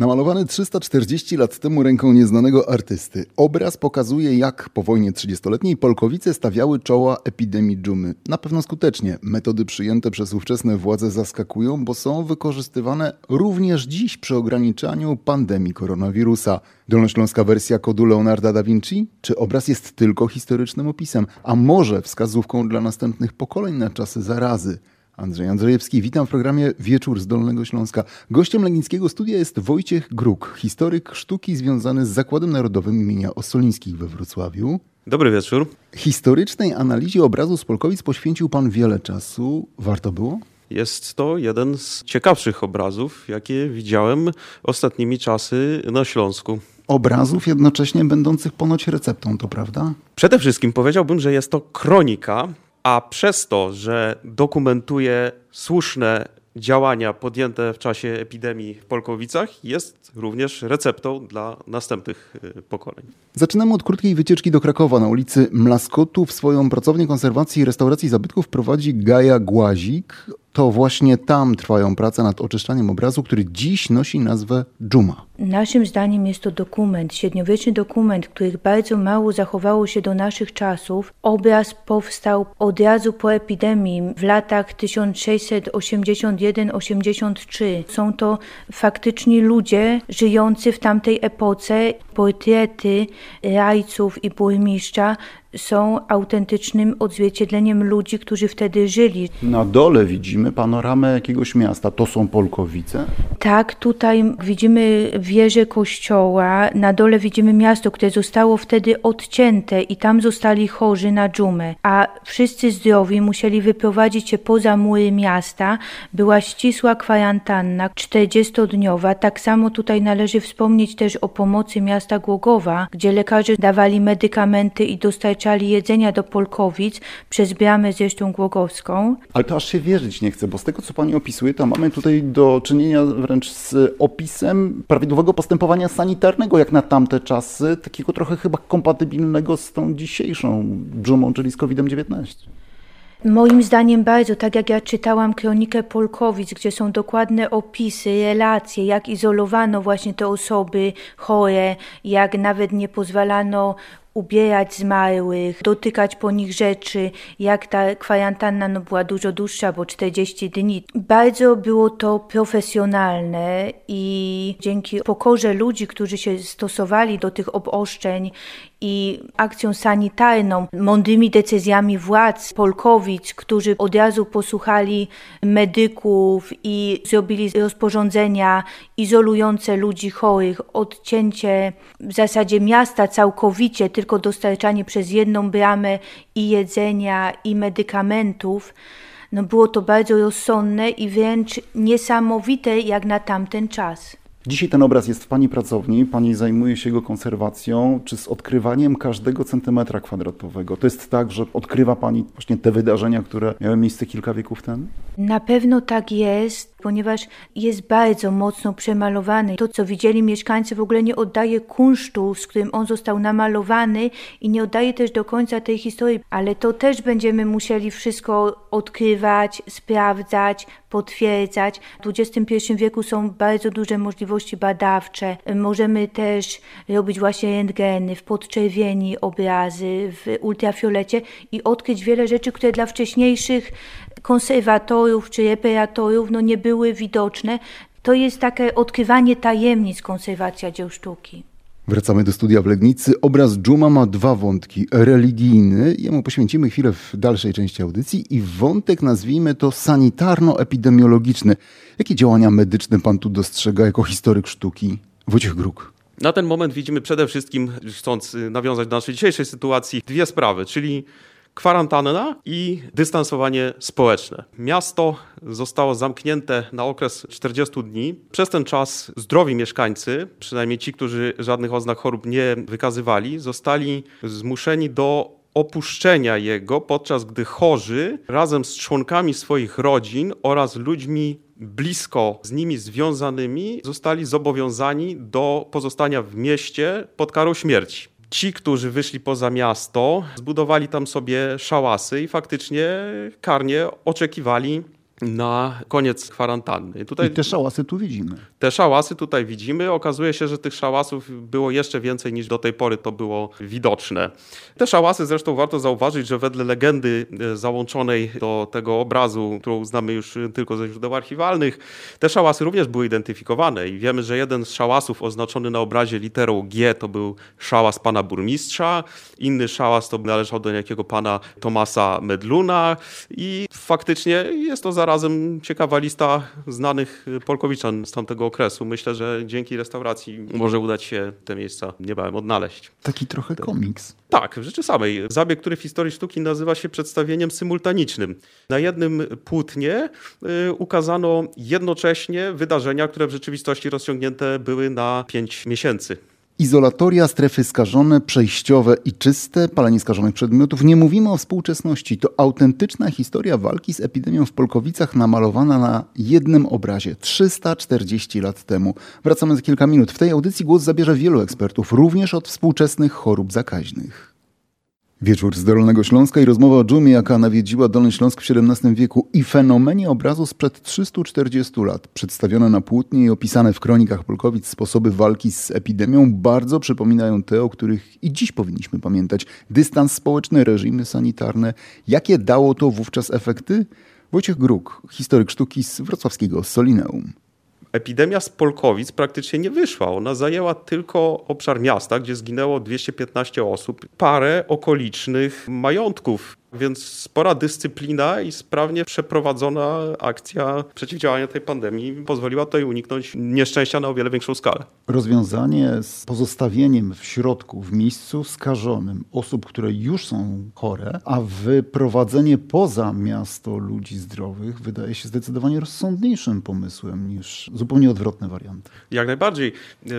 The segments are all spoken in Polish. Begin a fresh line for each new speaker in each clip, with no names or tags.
Namalowany 340 lat temu ręką nieznanego artysty, obraz pokazuje, jak po wojnie 30-letniej Polkowice stawiały czoła epidemii dżumy. Na pewno skutecznie. Metody przyjęte przez ówczesne władze zaskakują, bo są wykorzystywane również dziś przy ograniczaniu pandemii koronawirusa. Dolnośląska wersja kodu Leonarda da Vinci? Czy obraz jest tylko historycznym opisem, a może wskazówką dla następnych pokoleń na czasy zarazy? Andrzej Andrzejewski, witam w programie Wieczór z Dolnego Śląska. Gościem Legnickiego Studia jest Wojciech Gruk, historyk sztuki związany z Zakładem Narodowym imienia Ossolińskich we Wrocławiu.
Dobry wieczór.
Historycznej analizie obrazu z Polkowic poświęcił pan wiele czasu. Warto było?
Jest to jeden z ciekawszych obrazów, jakie widziałem ostatnimi czasy na Śląsku.
Obrazów jednocześnie będących ponoć receptą, to prawda?
Przede wszystkim powiedziałbym, że jest to kronika a przez to, że dokumentuje słuszne działania podjęte w czasie epidemii w Polkowicach, jest również receptą dla następnych y, pokoleń.
Zaczynamy od krótkiej wycieczki do Krakowa. Na ulicy Mlaskotów swoją pracownię konserwacji i restauracji zabytków prowadzi Gaja Głazik. To właśnie tam trwają prace nad oczyszczaniem obrazu, który dziś nosi nazwę Dżuma.
Naszym zdaniem jest to dokument, średniowieczny dokument, których bardzo mało zachowało się do naszych czasów. Obraz powstał od razu po epidemii w latach 1681-83. Są to faktyczni ludzie żyjący w tamtej epoce. Portrety rajców i burmistrza są autentycznym odzwierciedleniem ludzi, którzy wtedy żyli.
Na dole widzimy panoramę jakiegoś miasta. To są Polkowice?
Tak, tutaj widzimy wieżę kościoła, na dole widzimy miasto, które zostało wtedy odcięte i tam zostali chorzy na dżumę, a wszyscy zdrowi musieli wyprowadzić się poza mury miasta. Była ścisła kwarantanna, 40-dniowa. Tak samo tutaj należy wspomnieć też o pomocy miasta Głogowa, gdzie lekarze dawali medykamenty i dostarczali jedzenia do Polkowic przez bramę zresztą Głogowską.
Ale to aż się wierzyć nie chcę, bo z tego co pani opisuje, to mamy tutaj do czynienia wręcz z opisem prawidłowego postępowania sanitarnego, jak na tamte czasy, takiego trochę chyba kompatybilnego z tą dzisiejszą dżumą, czyli z COVID-19.
Moim zdaniem bardzo, tak jak ja czytałam kronikę Polkowic, gdzie są dokładne opisy, relacje, jak izolowano właśnie te osoby chore, jak nawet nie pozwalano ubierać zmarłych, dotykać po nich rzeczy, jak ta kwarantanna no, była dużo dłuższa, bo 40 dni. Bardzo było to profesjonalne i dzięki pokorze ludzi, którzy się stosowali do tych oboszczeń i akcją sanitarną, mądrymi decyzjami władz Polkowic, którzy od razu posłuchali medyków i zrobili rozporządzenia izolujące ludzi chorych, odcięcie w zasadzie miasta całkowicie, tylko dostarczanie przez jedną bramę i jedzenia, i medykamentów. No było to bardzo rozsądne i wręcz niesamowite jak na tamten czas.
Dzisiaj ten obraz jest w Pani pracowni, Pani zajmuje się jego konserwacją, czy z odkrywaniem każdego centymetra kwadratowego. To jest tak, że odkrywa Pani właśnie te wydarzenia, które miały miejsce kilka wieków temu?
Na pewno tak jest, ponieważ jest bardzo mocno przemalowany. To, co widzieli mieszkańcy, w ogóle nie oddaje kunsztu, z którym on został namalowany i nie oddaje też do końca tej historii, ale to też będziemy musieli wszystko odkrywać, sprawdzać, potwierdzać. W XXI wieku są bardzo duże możliwości badawcze. Możemy też robić właśnie rentgeny w podczerwieni obrazy, w ultrafiolecie i odkryć wiele rzeczy, które dla wcześniejszych konserwatorów czy reparatorów no nie były widoczne. To jest takie odkrywanie tajemnic konserwacja dzieł sztuki.
Wracamy do studia w Legnicy. Obraz Dżuma ma dwa wątki. Religijny, jemu poświęcimy chwilę w dalszej części audycji i wątek nazwijmy to sanitarno-epidemiologiczny. Jakie działania medyczne pan tu dostrzega jako historyk sztuki? Wojciech Gruk.
Na ten moment widzimy przede wszystkim, chcąc nawiązać do naszej dzisiejszej sytuacji, dwie sprawy, czyli kwarantanna i dystansowanie społeczne. Miasto zostało zamknięte na okres 40 dni. Przez ten czas zdrowi mieszkańcy, przynajmniej ci, którzy żadnych oznak chorób nie wykazywali, zostali zmuszeni do opuszczenia jego, podczas gdy chorzy razem z członkami swoich rodzin oraz ludźmi blisko z nimi związanymi zostali zobowiązani do pozostania w mieście pod karą śmierci. Ci, którzy wyszli poza miasto, zbudowali tam sobie szałasy i faktycznie karnie oczekiwali na koniec kwarantanny.
Tutaj I te szałasy tu widzimy.
Te szałasy tutaj widzimy. Okazuje się, że tych szałasów było jeszcze więcej niż do tej pory to było widoczne. Te szałasy zresztą warto zauważyć, że wedle legendy e, załączonej do tego obrazu, którą znamy już tylko ze źródeł archiwalnych, te szałasy również były identyfikowane i wiemy, że jeden z szałasów oznaczony na obrazie literą G to był szałas pana burmistrza, inny szałas to należał do niejakiego pana Tomasa Medluna i faktycznie jest to zarazem ciekawa lista znanych Polkowiczan z tamtego okresu. Myślę, że dzięki restauracji może udać się te miejsca niebawem odnaleźć.
Taki trochę komiks.
Tak, w rzeczy samej. Zabieg, który w historii sztuki nazywa się przedstawieniem symultanicznym. Na jednym płótnie y, ukazano jednocześnie wydarzenia, które w rzeczywistości rozciągnięte były na pięć miesięcy.
Izolatoria, strefy skażone, przejściowe i czyste, palenie skażonych przedmiotów. Nie mówimy o współczesności. To autentyczna historia walki z epidemią w Polkowicach namalowana na jednym obrazie 340 lat temu. Wracamy za kilka minut. W tej audycji głos zabierze wielu ekspertów, również od współczesnych chorób zakaźnych. Wieczór z Dolnego Śląska i rozmowa o dżumie, jaka nawiedziła Dolny Śląsk w XVII wieku i fenomenie obrazu sprzed 340 lat. Przedstawione na płótnie i opisane w kronikach Polkowic sposoby walki z epidemią bardzo przypominają te, o których i dziś powinniśmy pamiętać. Dystans społeczny, reżimy sanitarne. Jakie dało to wówczas efekty? Wojciech Gruk, historyk sztuki z wrocławskiego Solineum
epidemia z Polkowic praktycznie nie wyszła. Ona zajęła tylko obszar miasta, gdzie zginęło 215 osób, parę okolicznych majątków więc spora dyscyplina i sprawnie przeprowadzona akcja przeciwdziałania tej pandemii pozwoliła tutaj uniknąć nieszczęścia na o wiele większą skalę.
Rozwiązanie z pozostawieniem w środku, w miejscu skażonym osób, które już są chore, a wyprowadzenie poza miasto ludzi zdrowych wydaje się zdecydowanie rozsądniejszym pomysłem niż zupełnie odwrotne warianty.
Jak najbardziej.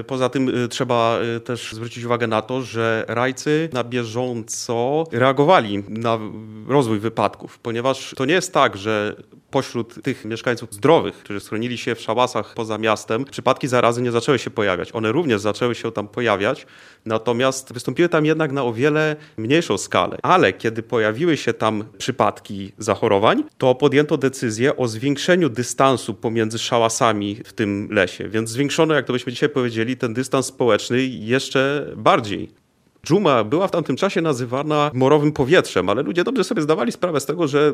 Poza tym y, trzeba y, też zwrócić uwagę na to, że rajcy na bieżąco reagowali na rozwój wypadków, ponieważ to nie jest tak, że pośród tych mieszkańców zdrowych, którzy schronili się w szałasach poza miastem, przypadki zarazy nie zaczęły się pojawiać. One również zaczęły się tam pojawiać, natomiast wystąpiły tam jednak na o wiele mniejszą skalę. Ale kiedy pojawiły się tam przypadki zachorowań, to podjęto decyzję o zwiększeniu dystansu pomiędzy szałasami w tym lesie. Więc zwiększono, jak to byśmy dzisiaj powiedzieli, ten dystans społeczny jeszcze bardziej. Dżuma była w tamtym czasie nazywana morowym powietrzem, ale ludzie dobrze sobie zdawali sprawę z tego, że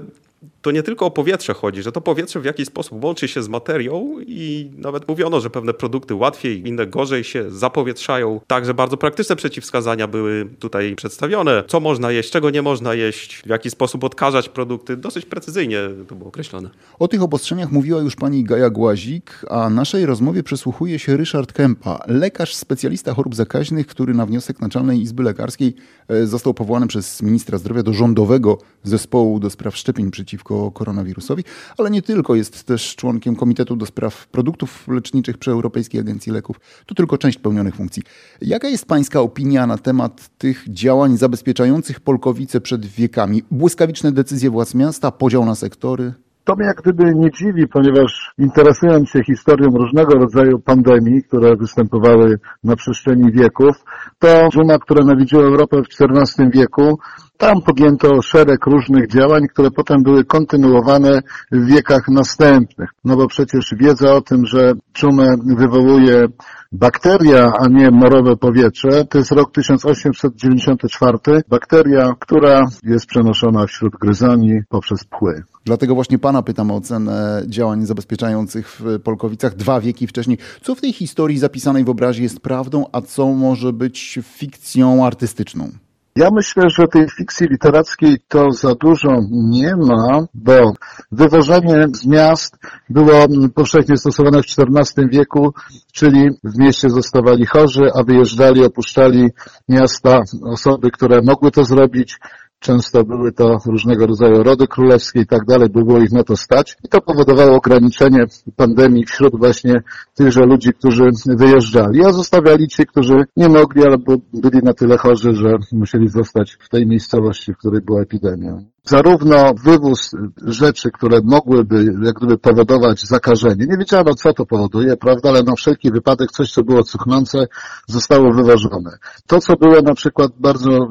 to nie tylko o powietrze chodzi, że to powietrze w jakiś sposób łączy się z materią i nawet mówiono, że pewne produkty łatwiej, inne gorzej się zapowietrzają. Także bardzo praktyczne przeciwwskazania były tutaj przedstawione. Co można jeść, czego nie można jeść, w jaki sposób odkażać produkty. Dosyć precyzyjnie to było określone.
O tych obostrzeniach mówiła już pani Gaja Głazik, a naszej rozmowie przysłuchuje się Ryszard Kępa, lekarz specjalista chorób zakaźnych, który na wniosek Naczelnej Izby Lekarskiej e, został powołany przez ministra zdrowia do rządowego zespołu do spraw szczepień przeciwko koronawirusowi, ale nie tylko, jest też członkiem Komitetu do Spraw Produktów Leczniczych przy Europejskiej Agencji Leków. To tylko część pełnionych funkcji. Jaka jest Pańska opinia na temat tych działań zabezpieczających Polkowice przed wiekami? Błyskawiczne decyzje władz miasta, podział na sektory?
To mnie jak gdyby nie dziwi, ponieważ interesując się historią różnego rodzaju pandemii, które występowały na przestrzeni wieków, to dżuma, która nawiedziła Europę w XIV wieku, tam podjęto szereg różnych działań, które potem były kontynuowane w wiekach następnych. No bo przecież wiedza o tym, że czumę wywołuje bakteria, a nie morowe powietrze, to jest rok 1894. Bakteria, która jest przenoszona wśród gryzoni poprzez pły.
Dlatego właśnie Pana pytam o ocenę działań zabezpieczających w Polkowicach dwa wieki wcześniej. Co w tej historii zapisanej w obrazie jest prawdą, a co może być fikcją artystyczną?
Ja myślę, że tej fikcji literackiej to za dużo nie ma, bo wywożenie z miast było powszechnie stosowane w XIV wieku, czyli w mieście zostawali chorzy, a wyjeżdżali, opuszczali miasta osoby, które mogły to zrobić, Często były to różnego rodzaju rody królewskie i tak dalej, było ich na to stać. I to powodowało ograniczenie pandemii wśród właśnie tychże ludzi, którzy wyjeżdżali. A zostawiali ci, którzy nie mogli albo byli na tyle chorzy, że musieli zostać w tej miejscowości, w której była epidemia. Zarówno wywóz rzeczy, które mogłyby jak gdyby powodować zakażenie. Nie wiedziano, co to powoduje, prawda, ale na wszelki wypadek coś, co było cuchnące, zostało wywożone. To, co było na przykład bardzo,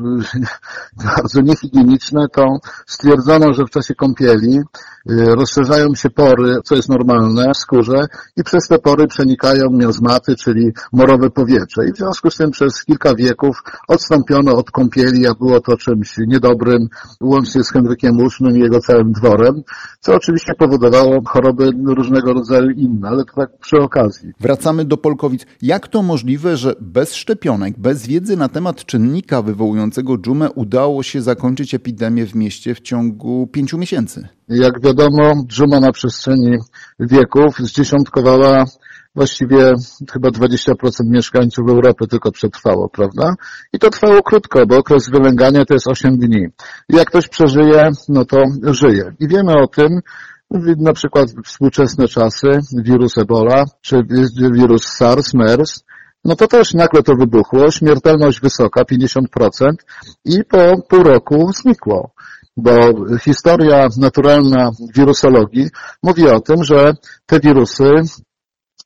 bardzo niehigieniczne, to stwierdzono, że w czasie kąpieli y, rozszerzają się pory, co jest normalne w skórze i przez te pory przenikają miozmaty, czyli morowe powietrze. I w związku z tym przez kilka wieków odstąpiono od kąpieli, a było to czymś niedobrym, łącznie z Henrykiem VIII i jego całym dworem, co oczywiście powodowało choroby różnego rodzaju inne, ale to tak przy okazji.
Wracamy do Polkowic. Jak to możliwe, że bez szczepionek, bez wiedzy na temat czynnika wywołującego dżumę udało się zakończyć epidemię w mieście w ciągu pięciu miesięcy?
Jak wiadomo, dżuma na przestrzeni wieków zdziesiątkowała właściwie chyba 20% mieszkańców Europy tylko przetrwało, prawda? I to trwało krótko, bo okres wylęgania to jest 8 dni. Jak ktoś przeżyje, no to żyje. I wiemy o tym, na przykład współczesne czasy, wirus Ebola, czy wirus SARS, MERS, no to też nagle to wybuchło, śmiertelność wysoka, 50% i po pół roku znikło bo historia naturalna wirusologii mówi o tym, że te wirusy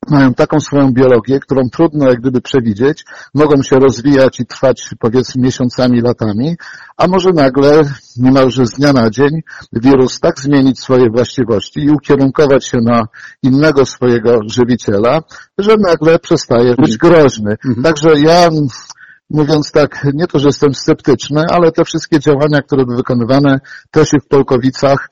mają taką swoją biologię, którą trudno jak gdyby przewidzieć, mogą się rozwijać i trwać powiedzmy miesiącami, latami, a może nagle niemalże z dnia na dzień wirus tak zmienić swoje właściwości i ukierunkować się na innego swojego żywiciela, że nagle przestaje być groźny. Mhm. Także ja mówiąc tak, nie to, że jestem sceptyczny, ale te wszystkie działania, które były wykonywane też i w Polkowicach,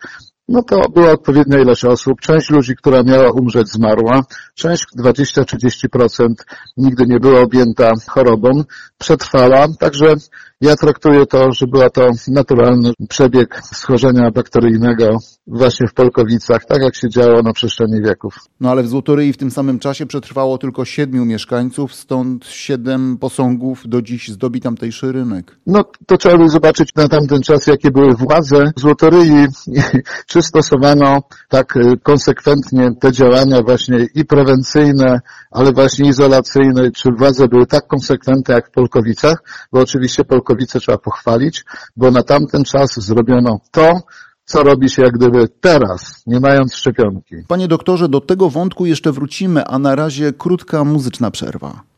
no to była odpowiednia ilość osób. Część ludzi, która miała umrzeć, zmarła. Część 20-30% nigdy nie była objęta chorobą, przetrwała. Także ja traktuję to, że była to naturalny przebieg schorzenia bakteryjnego właśnie w Polkowicach, tak jak się działo na przestrzeni wieków.
No ale w Złotoryi w tym samym czasie przetrwało tylko siedmiu mieszkańców, stąd siedem posągów do dziś zdobi tamtejszy rynek.
No to trzeba by zobaczyć na tamten czas, jakie były władze Złotoryi, czy stosowano tak y, konsekwentnie te działania właśnie i prewencyjne, ale właśnie izolacyjne, czy władze były tak konsekwentne jak w Polkowicach, bo oczywiście Polkowice trzeba pochwalić, bo na tamten czas zrobiono to, co robi się jak gdyby teraz, nie mając szczepionki.
Panie doktorze, do tego wątku jeszcze wrócimy, a na razie krótka muzyczna przerwa.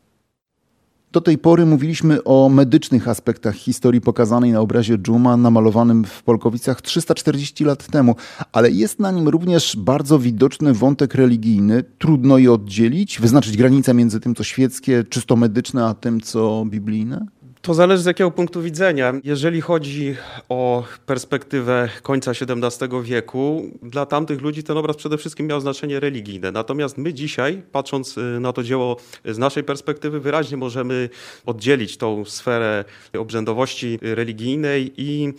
Do tej pory mówiliśmy o medycznych aspektach historii pokazanej na obrazie Dżuma, namalowanym w Polkowicach 340 lat temu, ale jest na nim również bardzo widoczny wątek religijny. Trudno je oddzielić, wyznaczyć granicę między tym, co świeckie, czysto medyczne, a tym, co biblijne?
To zależy z jakiego punktu widzenia. Jeżeli chodzi o perspektywę końca XVII wieku, dla tamtych ludzi ten obraz przede wszystkim miał znaczenie religijne. Natomiast my dzisiaj, patrząc y, na to dzieło z naszej perspektywy, wyraźnie możemy oddzielić tą sferę obrzędowości religijnej i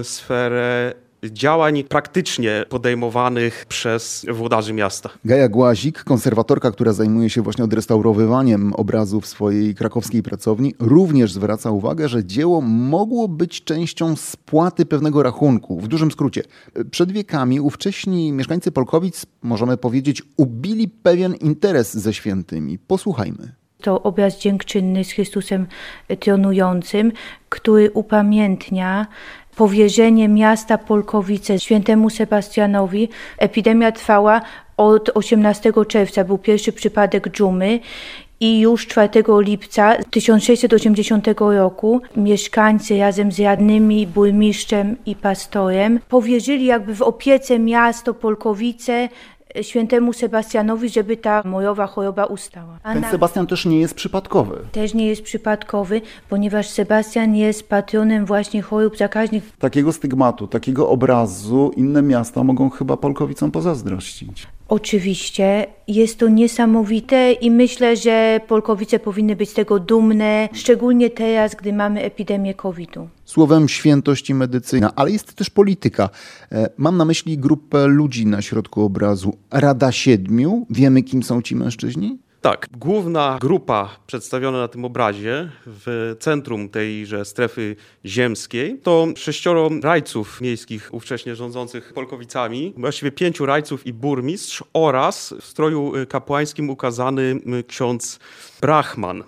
y, sferę działań praktycznie podejmowanych przez włodarzy miasta.
Gaja Głazik, konserwatorka, która zajmuje się właśnie odrestaurowywaniem obrazów swojej krakowskiej pracowni, również zwraca uwagę, że dzieło mogło być częścią spłaty pewnego rachunku. W dużym skrócie, przed wiekami ówcześni mieszkańcy Polkowic, możemy powiedzieć, ubili pewien interes ze świętymi. Posłuchajmy
to obraz dziękczynny z Chrystusem tronującym, który upamiętnia powierzenie miasta Polkowice świętemu Sebastianowi. Epidemia trwała od 18 czerwca, był pierwszy przypadek dżumy i już 4 lipca 1680 roku mieszkańcy razem z radnymi, burmistrzem i pastorem powierzyli jakby w opiece miasto Polkowice świętemu Sebastianowi, żeby ta mojowa choroba ustała.
A Ten Sebastian też nie jest przypadkowy.
Też nie jest przypadkowy, ponieważ Sebastian jest patronem właśnie chorób zakaźnych.
Takiego stygmatu, takiego obrazu inne miasta mogą chyba Polkowicom pozazdrościć.
Oczywiście jest to niesamowite i myślę, że Polkowice powinny być z tego dumne, szczególnie teraz, gdy mamy epidemię COVID-u.
Słowem świętość i medycyna, ale jest też polityka. E, mam na myśli grupę ludzi na środku obrazu. Rada Siedmiu. Wiemy, kim są ci mężczyźni?
Tak, główna grupa przedstawiona na tym obrazie w centrum tejże strefy ziemskiej to sześcioro rajców miejskich ówcześnie rządzących Polkowicami, właściwie pięciu rajców i burmistrz oraz w stroju kapłańskim ukazany ksiądz Brahman.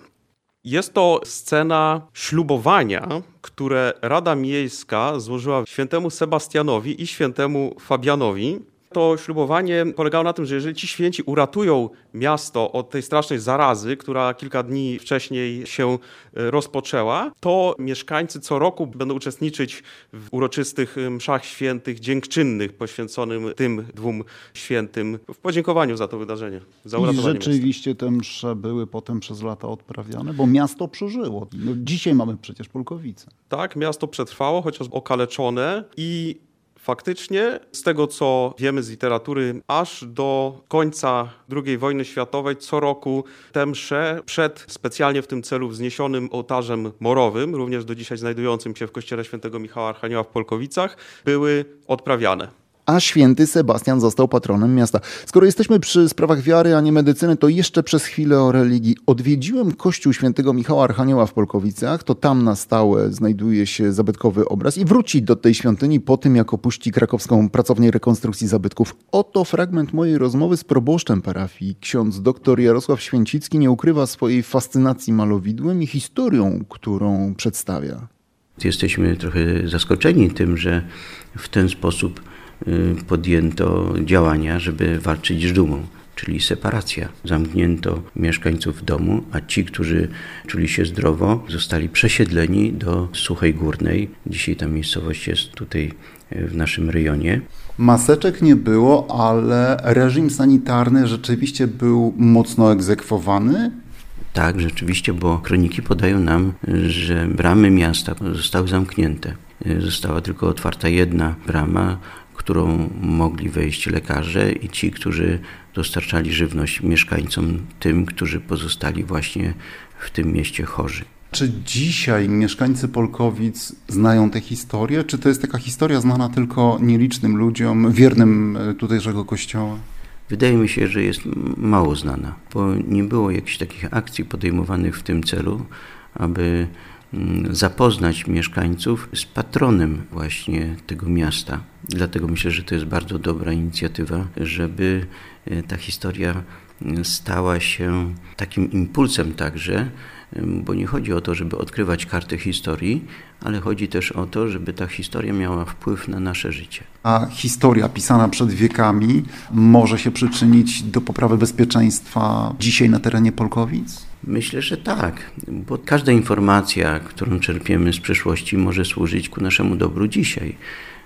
Jest to scena ślubowania, które Rada Miejska złożyła świętemu Sebastianowi i świętemu Fabianowi to ślubowanie polegało na tym, że jeżeli ci święci uratują miasto od tej strasznej zarazy, która kilka dni wcześniej się e, rozpoczęła, to mieszkańcy co roku będą uczestniczyć w uroczystych e, mszach świętych, dziękczynnych poświęconym tym dwóm świętym w podziękowaniu za to wydarzenie, za uratowanie
I rzeczywiście miasta. te msze były potem przez lata odprawiane, bo miasto przeżyło. No, dzisiaj mamy przecież Polkowice.
Tak, miasto przetrwało, chociaż okaleczone i Faktycznie, z tego co wiemy z literatury, aż do końca II wojny światowej co roku te przed specjalnie w tym celu wzniesionym ołtarzem morowym, również do dzisiaj znajdującym się w kościele świętego Michała Archanioła w Polkowicach, były odprawiane
a święty Sebastian został patronem miasta. Skoro jesteśmy przy sprawach wiary, a nie medycyny, to jeszcze przez chwilę o religii. Odwiedziłem kościół świętego Michała Archanioła w Polkowicach, to tam na stałe znajduje się zabytkowy obraz i wróci do tej świątyni po tym, jak opuści krakowską pracownię rekonstrukcji zabytków. Oto fragment mojej rozmowy z proboszczem parafii. Ksiądz dr Jarosław Święcicki nie ukrywa swojej fascynacji malowidłem i historią, którą przedstawia.
Jesteśmy trochę zaskoczeni tym, że w ten sposób podjęto działania, żeby walczyć z dumą czyli separacja. Zamknięto mieszkańców w domu, a ci, którzy czuli się zdrowo, zostali przesiedleni do Suchej Górnej. Dzisiaj ta miejscowość jest tutaj y, w naszym rejonie.
Maseczek nie było, ale reżim sanitarny rzeczywiście był mocno egzekwowany.
Tak, rzeczywiście, bo kroniki podają nam, że bramy miasta zostały zamknięte. Y, została tylko otwarta jedna brama, którą mogli wejść lekarze i ci, którzy dostarczali żywność mieszkańcom, tym, którzy pozostali właśnie w tym mieście chorzy.
Czy dzisiaj mieszkańcy Polkowic znają tę historię? Czy to jest taka historia znana tylko nielicznym ludziom, wiernym e, tutejszego kościoła?
Wydaje mi się, że jest mało znana, bo nie było jakichś takich akcji podejmowanych w tym celu, aby zapoznać mieszkańców z patronem właśnie tego miasta. Dlatego myślę, że to jest bardzo dobra inicjatywa, żeby e, ta historia mm, stała się takim impulsem także, bo nie chodzi o to, żeby odkrywać kartę historii, ale chodzi też o to, żeby ta historia miała wpływ na nasze życie.
A historia pisana przed wiekami może się przyczynić do poprawy bezpieczeństwa dzisiaj na terenie Polkowic?
Myślę, że tak, bo każda informacja, którą czerpiemy z przeszłości, może służyć ku naszemu dobru dzisiaj.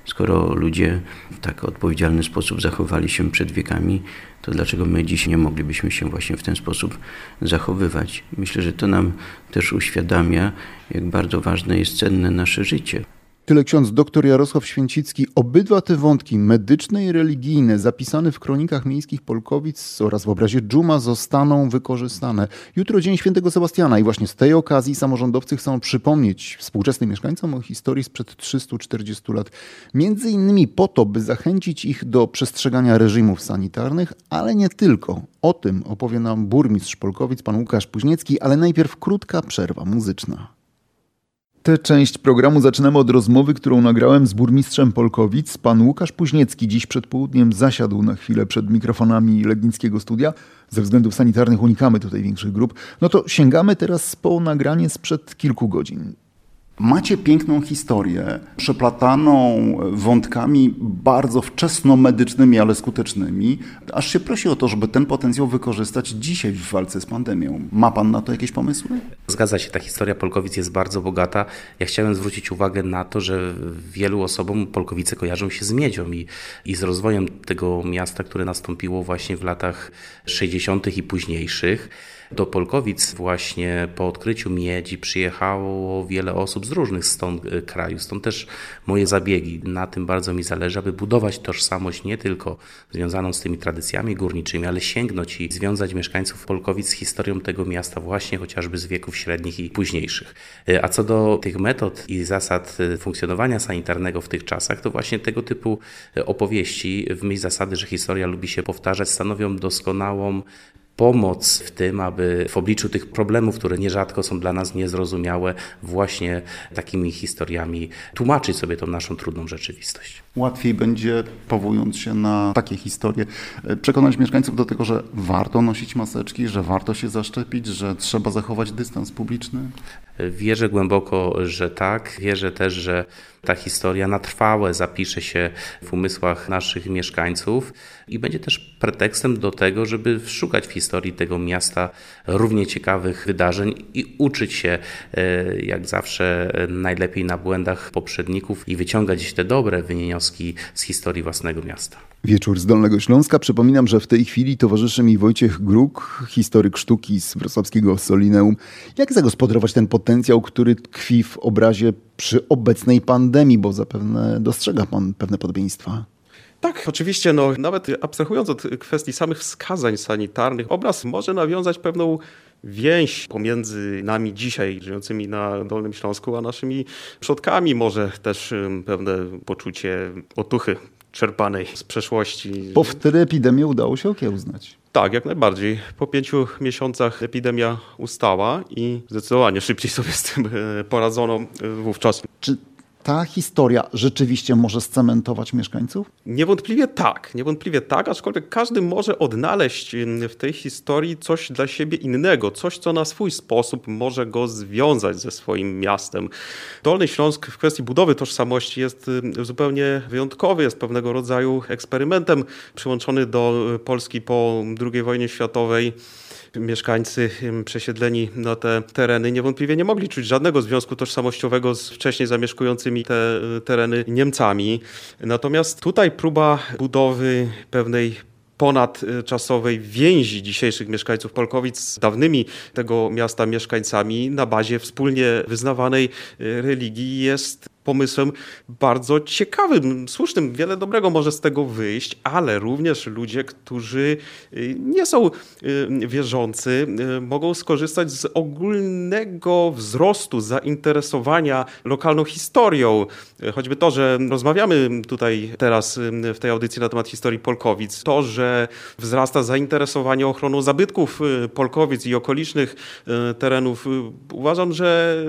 Skoro ludzie w tak odpowiedzialny sposób zachowali się przed wiekami, to dlaczego my dziś nie moglibyśmy się właśnie w ten sposób zachowywać? Myślę, że to nam też uświadamia, jak bardzo ważne jest cenne nasze życie. Tyle ksiądz dr Jarosław Święcicki. Obydwa te wątki, medyczne i religijne, zapisane w kronikach miejskich Polkowic oraz w obrazie Dżuma zostaną wykorzystane. Jutro Dzień Świętego Sebastiana i właśnie z tej okazji samorządowcy chcą przypomnieć współczesnym mieszkańcom o historii sprzed 340 lat. Między innymi po to, by zachęcić ich do przestrzegania reżimów sanitarnych, ale nie tylko. O tym opowie nam burmistrz Polkowic, pan Łukasz Puźniecki, ale najpierw krótka przerwa muzyczna. Tę część programu zaczynamy od rozmowy, którą nagrałem z burmistrzem Polkowic. Pan Łukasz Puźniecki dziś przed południem zasiadł na chwilę przed mikrofonami Legnickiego Studia. Ze względów sanitarnych unikamy tutaj większych grup. No to sięgamy teraz po nagranie sprzed kilku godzin. Macie piękną historię, przeplataną wątkami bardzo wczesnomedycznymi, ale skutecznymi. Aż się prosi o to, żeby ten potencjał wykorzystać dzisiaj w walce z pandemią. Ma Pan na to jakieś pomysły?
Zgadza się, ta historia Polkowic jest bardzo bogata. Ja chciałem zwrócić uwagę na to, że wielu osobom Polkowice kojarzą się z miedzią i, i z rozwojem tego miasta, które nastąpiło właśnie w latach 60. i późniejszych. Do Polkowic właśnie po odkryciu miedzi przyjechało wiele osób z różnych stron e, kraju. Stąd też moje zabiegi. Na tym bardzo mi zależy, aby budować tożsamość nie tylko związaną z tymi tradycjami górniczymi, ale sięgnąć i związać mieszkańców Polkowic z historią tego miasta właśnie chociażby z wieków średnich i późniejszych. E, a co do tych metod i zasad e, funkcjonowania sanitarnego w tych czasach, to właśnie tego typu opowieści w myśl zasady, że historia lubi się powtarzać, stanowią doskonałą pomoc w tym, aby w obliczu tych problemów, które nierzadko są dla nas niezrozumiałe, właśnie takimi historiami tłumaczyć sobie tą naszą trudną rzeczywistość.
Łatwiej będzie, powołując się na takie historie, przekonać mieszkańców do tego, że warto nosić maseczki, że warto się zaszczepić, że trzeba zachować dystans publiczny?
Wierzę głęboko, że tak. Wierzę też, że ta historia na trwałe zapisze się w umysłach naszych mieszkańców i będzie też pretekstem do tego, żeby szukać w historii tego miasta równie ciekawych wydarzeń i uczyć się, e, jak zawsze, najlepiej na błędach poprzedników i wyciągać te dobre wnioski z historii własnego miasta.
Wieczór z Dolnego Śląska. Przypominam, że w tej chwili towarzyszy mi Wojciech Gruk, historyk sztuki z wrocławskiego Solineum. Jak zagospodarować ten potencjał, który tkwi w obrazie przy obecnej pandemii, bo zapewne dostrzega pan pewne podobieństwa?
Tak, oczywiście, no, nawet abstrahując od kwestii samych wskazań sanitarnych, obraz może nawiązać pewną więź pomiędzy nami dzisiaj żyjącymi na Dolnym Śląsku, a naszymi przodkami. Może też pewne poczucie otuchy czerpanej z przeszłości.
Bo wtedy epidemię udało się okiełznać.
Tak, jak najbardziej. Po pięciu miesiącach epidemia ustała i zdecydowanie szybciej sobie z tym e, poradzono e, wówczas.
Czy ta historia rzeczywiście może scementować mieszkańców?
Niewątpliwie tak, niewątpliwie tak, aczkolwiek każdy może odnaleźć w tej historii coś dla siebie innego, coś, co na swój sposób może go związać ze swoim miastem. Dolny Śląsk w kwestii budowy tożsamości jest zupełnie wyjątkowy, jest pewnego rodzaju eksperymentem przyłączony do Polski po II wojnie światowej mieszkańcy przesiedleni na te tereny niewątpliwie nie mogli czuć żadnego związku tożsamościowego z wcześniej zamieszkującymi te e, tereny Niemcami. Natomiast tutaj próba budowy pewnej ponadczasowej więzi dzisiejszych mieszkańców Polkowic z dawnymi tego miasta mieszkańcami na bazie wspólnie wyznawanej e, religii jest pomysłem bardzo ciekawym, słusznym. Wiele dobrego może z tego wyjść, ale również ludzie, którzy y, nie są y, wierzący, y, mogą skorzystać z ogólnego wzrostu zainteresowania lokalną historią. Choćby to, że rozmawiamy tutaj teraz w tej audycji na temat historii Polkowic, to, że wzrasta zainteresowanie ochroną zabytków Polkowic i okolicznych terenów, uważam, że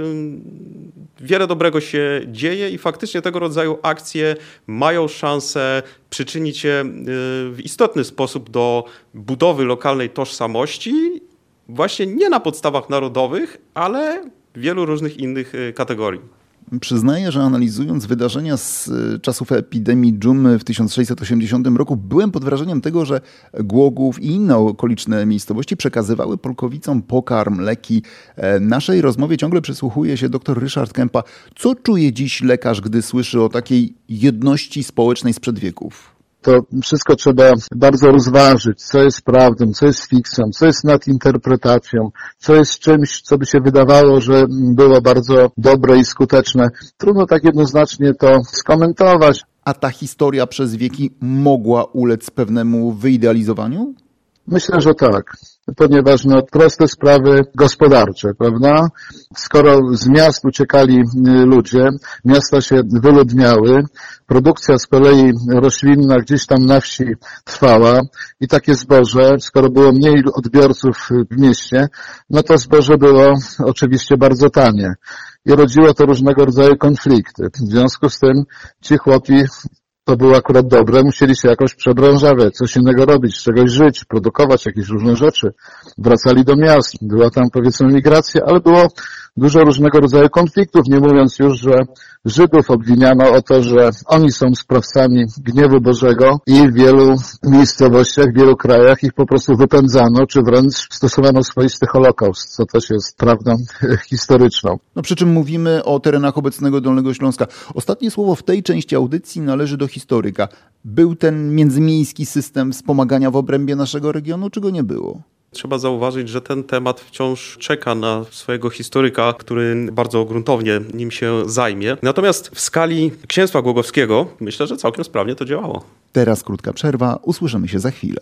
wiele dobrego się dzieje i faktycznie tego rodzaju akcje mają szansę przyczynić się y, w istotny sposób do budowy lokalnej tożsamości, właśnie nie na podstawach narodowych, ale wielu różnych innych y, kategorii.
Przyznaję, że analizując wydarzenia z e, czasów epidemii dżumy w 1680 roku, byłem pod wrażeniem tego, że Głogów i inne okoliczne miejscowości przekazywały Polkowicom pokarm, leki. E, naszej rozmowie ciągle przysłuchuje się dr Ryszard Kępa. Co czuje dziś lekarz, gdy słyszy o takiej jedności społecznej sprzed wieków?
To wszystko trzeba bardzo rozważyć, co jest prawdą, co jest fiksem, co jest nadinterpretacją, co jest czymś, co by się wydawało, że było bardzo dobre i skuteczne. Trudno tak jednoznacznie to skomentować.
A ta historia przez wieki mogła ulec pewnemu wyidealizowaniu?
Myślę, że tak, ponieważ no, proste sprawy gospodarcze, prawda? Skoro z miast uciekali y, ludzie, miasta się wyludniały, produkcja z kolei roślinna gdzieś tam na wsi trwała i takie zboże, skoro było mniej odbiorców w mieście, no to zboże było oczywiście bardzo tanie i rodziło to różnego rodzaju konflikty. W związku z tym ci chłopi to było akurat dobre, musieli się jakoś przebranżawiać, coś innego robić, czegoś żyć, produkować jakieś różne rzeczy. Wracali do miast, była tam powiedzmy migracja, ale było dużo różnego rodzaju konfliktów, nie mówiąc już, że Żydów obwiniano o to, że oni są sprawcami gniewu Bożego i w wielu miejscowościach, w wielu krajach ich po prostu wypędzano, czy wręcz stosowano swoisty holokaust, co też jest prawdą historyczną.
No przy czym mówimy o terenach obecnego Dolnego Śląska. Ostatnie słowo w tej części audycji należy do historyka. Był ten międzymiejski system wspomagania w obrębie naszego regionu, czy go nie było?
Trzeba zauważyć, że ten temat wciąż czeka na swojego historyka, który bardzo gruntownie nim się zajmie. Natomiast w skali księstwa głogowskiego myślę, że całkiem sprawnie to działało.
Teraz krótka przerwa, usłyszymy się za chwilę.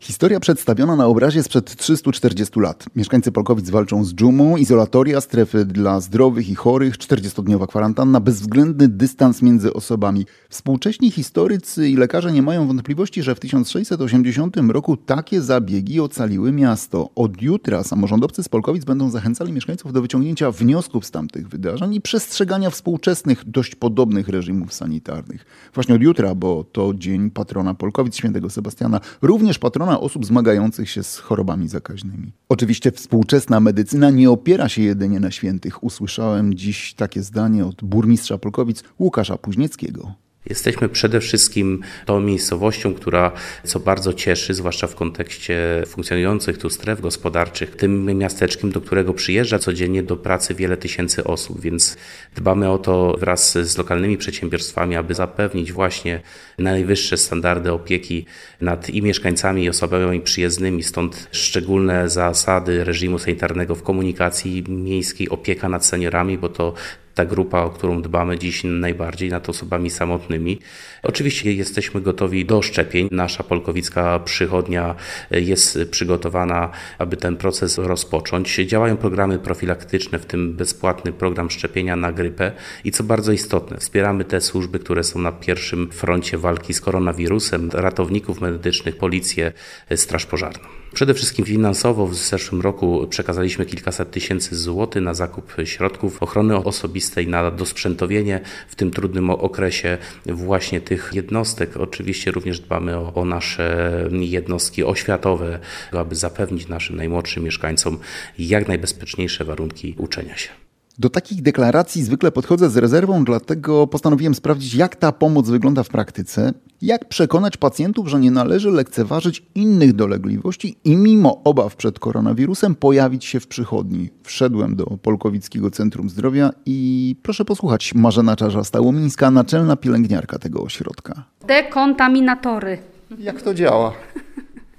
Historia przedstawiona na obrazie sprzed 340 lat. Mieszkańcy Polkowic walczą z dżumą, izolatoria, strefy dla zdrowych i chorych, 40-dniowa kwarantanna, bezwzględny dystans między osobami. Współcześni historycy i lekarze nie mają wątpliwości, że w 1680 roku takie zabiegi ocaliły miasto. Od jutra samorządowcy z Polkowic będą zachęcali mieszkańców do wyciągnięcia wniosków z tamtych wydarzeń i przestrzegania współczesnych, dość podobnych reżimów sanitarnych. Właśnie od jutra, bo to dzień patrona Polkowic, świętego Sebastiana, również patrona osób zmagających się z chorobami zakaźnymi. Oczywiście współczesna medycyna nie opiera się jedynie na świętych. Usłyszałem dziś takie zdanie od burmistrza Polkowic Łukasza Puźnieckiego.
Jesteśmy przede wszystkim tą miejscowością, która co bardzo cieszy, zwłaszcza w kontekście funkcjonujących tu stref gospodarczych, tym miasteczkiem, do którego przyjeżdża codziennie do pracy wiele tysięcy osób, więc dbamy o to wraz z lokalnymi przedsiębiorstwami, aby zapewnić właśnie najwyższe standardy opieki nad i mieszkańcami, i osobami przyjezdnymi, stąd szczególne zasady reżimu sanitarnego w komunikacji miejskiej, opieka nad seniorami, bo to ta grupa, o którą dbamy dziś najbardziej, nad osobami samotnymi. Oczywiście jesteśmy gotowi do szczepień. Nasza polkowicka przychodnia jest przygotowana, aby ten proces rozpocząć. Działają programy profilaktyczne, w tym bezpłatny program szczepienia na grypę i co bardzo istotne, wspieramy te służby, które są na pierwszym froncie walki z koronawirusem, ratowników medycznych, policję, straż pożarną. Przede wszystkim finansowo w zeszłym roku przekazaliśmy kilkaset tysięcy złotych na zakup środków ochrony osobistej, na dosprzętowienie w tym trudnym okresie właśnie tych jednostek. Oczywiście również dbamy o, o nasze jednostki oświatowe, aby zapewnić naszym najmłodszym mieszkańcom jak najbezpieczniejsze warunki uczenia się.
Do takich deklaracji zwykle podchodzę z rezerwą, dlatego postanowiłem sprawdzić, jak ta pomoc wygląda w praktyce, jak przekonać pacjentów, że nie należy lekceważyć innych dolegliwości i mimo obaw przed koronawirusem pojawić się w przychodni. Wszedłem do Polkowickiego Centrum Zdrowia i proszę posłuchać, Marzena Czarza-Stałomińska, naczelna pielęgniarka tego ośrodka.
Dekontaminatory.
Jak to działa?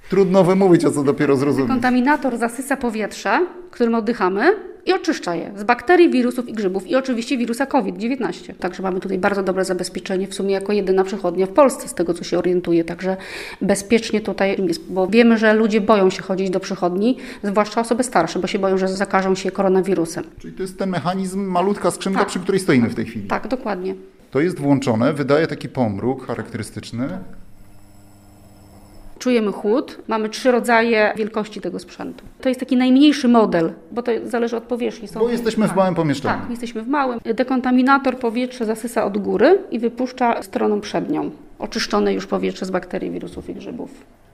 Trudno wymówić, o co dopiero zrozumieć.
Kontaminator zasysa powietrze, którym oddychamy i oczyszcza je z bakterii, wirusów i grzybów i oczywiście wirusa COVID-19. Także mamy tutaj bardzo dobre zabezpieczenie, w sumie jako jedyna przychodnia w Polsce, z tego co się orientuję. Także bezpiecznie tutaj jest, bo wiemy, że ludzie boją się chodzić do przychodni, zwłaszcza osoby starsze, bo się boją, że zakażą się koronawirusem.
Czyli to jest ten mechanizm, malutka skrzynka, tak. przy której stoimy w tej chwili.
Tak, dokładnie.
To jest włączone, wydaje taki pomruk charakterystyczny.
Czujemy chłód, mamy trzy rodzaje wielkości tego sprzętu. To jest taki najmniejszy model, bo to zależy od powierzchni.
Są bo jesteśmy w małym pomieszczeniu.
Tak, jesteśmy w małym. Dekontaminator powietrze zasysa od góry i wypuszcza stroną przednią. Oczyszczone już powietrze z bakterii, wirusów i grzybów.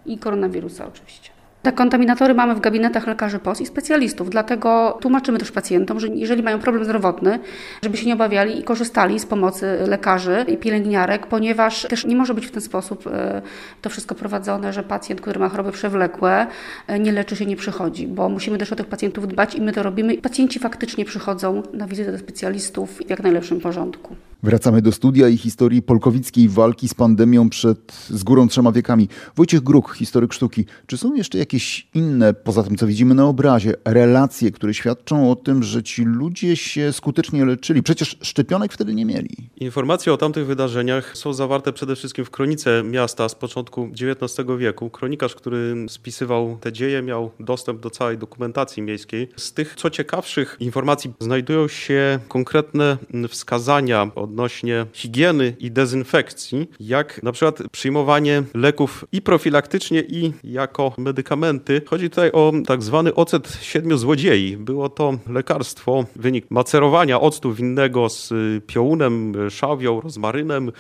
I koronawirusa oczywiście. Te kontaminatory mamy w gabinetach lekarzy POS i specjalistów, dlatego tłumaczymy też pacjentom, że jeżeli mają problem zdrowotny, żeby się nie obawiali i korzystali z pomocy lekarzy i pielęgniarek, ponieważ też nie może być w ten sposób e, to wszystko prowadzone, że pacjent, który ma choroby przewlekłe, e, nie leczy się, nie przychodzi, bo musimy też o tych pacjentów dbać i my to robimy. Pacjenci faktycznie przychodzą na wizytę do specjalistów w jak najlepszym porządku.
Wracamy do studia i historii polkowickiej walki z pandemią przed z górą trzema wiekami. Wojciech Gruk, historyk sztuki. Czy są jeszcze jakieś inne, poza tym co widzimy na obrazie, relacje, które świadczą o tym, że ci ludzie się skutecznie leczyli? Przecież szczepionek wtedy nie mieli.
Informacje o tamtych wydarzeniach są zawarte przede wszystkim w kronice miasta z początku XIX wieku. Kronikarz, który spisywał te dzieje, miał dostęp do całej dokumentacji miejskiej. Z tych co ciekawszych informacji znajdują się konkretne wskazania od odnośnie higieny i dezynfekcji, jak na przykład przyjmowanie leków i profilaktycznie, i jako medykamenty. Chodzi tutaj o tak zwany ocet siedmiu złodziei. Było to lekarstwo, wynik macerowania octu winnego z piołunem, szałwią, rozmarynem,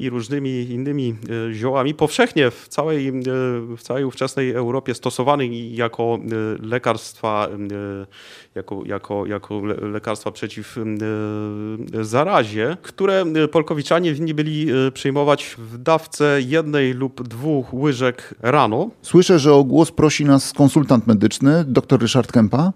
i różnymi innymi e, ziołami, powszechnie w całej, e, w całej ówczesnej Europie stosowany jako lekarstwa, jako, jako, jako lekarstwa przeciw zarazie, które Polkowiczanie winni byli przyjmować w dawce jednej lub dwóch łyżek rano.
Słyszę, że o głos prosi nas konsultant medyczny, dr Ryszard Kępa.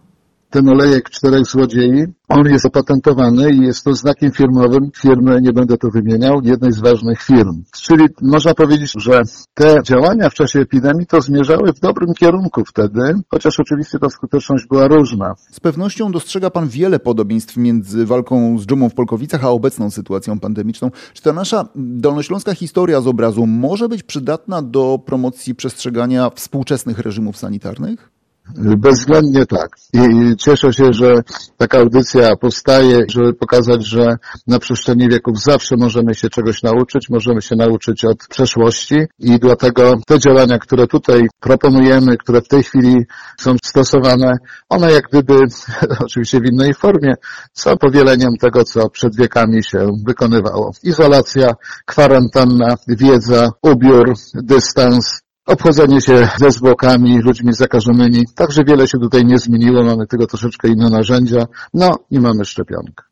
Ten olejek czterech złodziei, on jest opatentowany i jest to znakiem firmowym firmy, nie będę tu wymieniał, jednej z ważnych firm. Czyli można powiedzieć, że te działania w czasie epidemii to zmierzały w dobrym kierunku wtedy, chociaż oczywiście ta skuteczność była różna.
Z pewnością dostrzega Pan wiele podobieństw między walką z dżumą w Polkowicach, a obecną sytuacją pandemiczną. Czy ta nasza dolnośląska historia z obrazu może być przydatna do promocji przestrzegania współczesnych reżimów sanitarnych?
Bezwzględnie tak. I cieszę się, że taka audycja powstaje, żeby pokazać, że na przestrzeni wieków zawsze możemy się czegoś nauczyć, możemy się nauczyć od przeszłości i dlatego te działania, które tutaj proponujemy, które w tej chwili są stosowane, one jak gdyby, oczywiście w innej formie, są powieleniem tego, co przed wiekami się wykonywało. Izolacja, kwarantanna, wiedza, ubiór, dystans, obchodzenie się ze zwłokami, ludźmi zakażonymi. Także wiele się tutaj nie zmieniło, mamy tego troszeczkę inne narzędzia, no i mamy szczepionkę.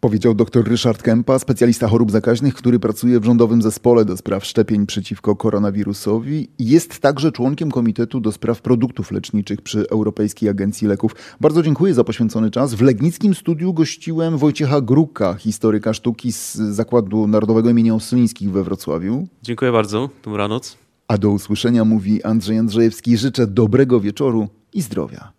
Powiedział dr Ryszard Kępa, specjalista chorób zakaźnych, który pracuje w Rządowym Zespole do spraw szczepień przeciwko koronawirusowi. Jest także członkiem Komitetu do spraw produktów leczniczych przy Europejskiej Agencji Leków. Bardzo dziękuję za poświęcony czas. W Legnickim Studiu gościłem Wojciecha Gruka, historyka sztuki z Zakładu Narodowego imienia Ossolińskich we Wrocławiu.
Dziękuję bardzo. Dobranoc.
A do usłyszenia mówi Andrzej Andrzejewski. Życzę dobrego wieczoru i zdrowia.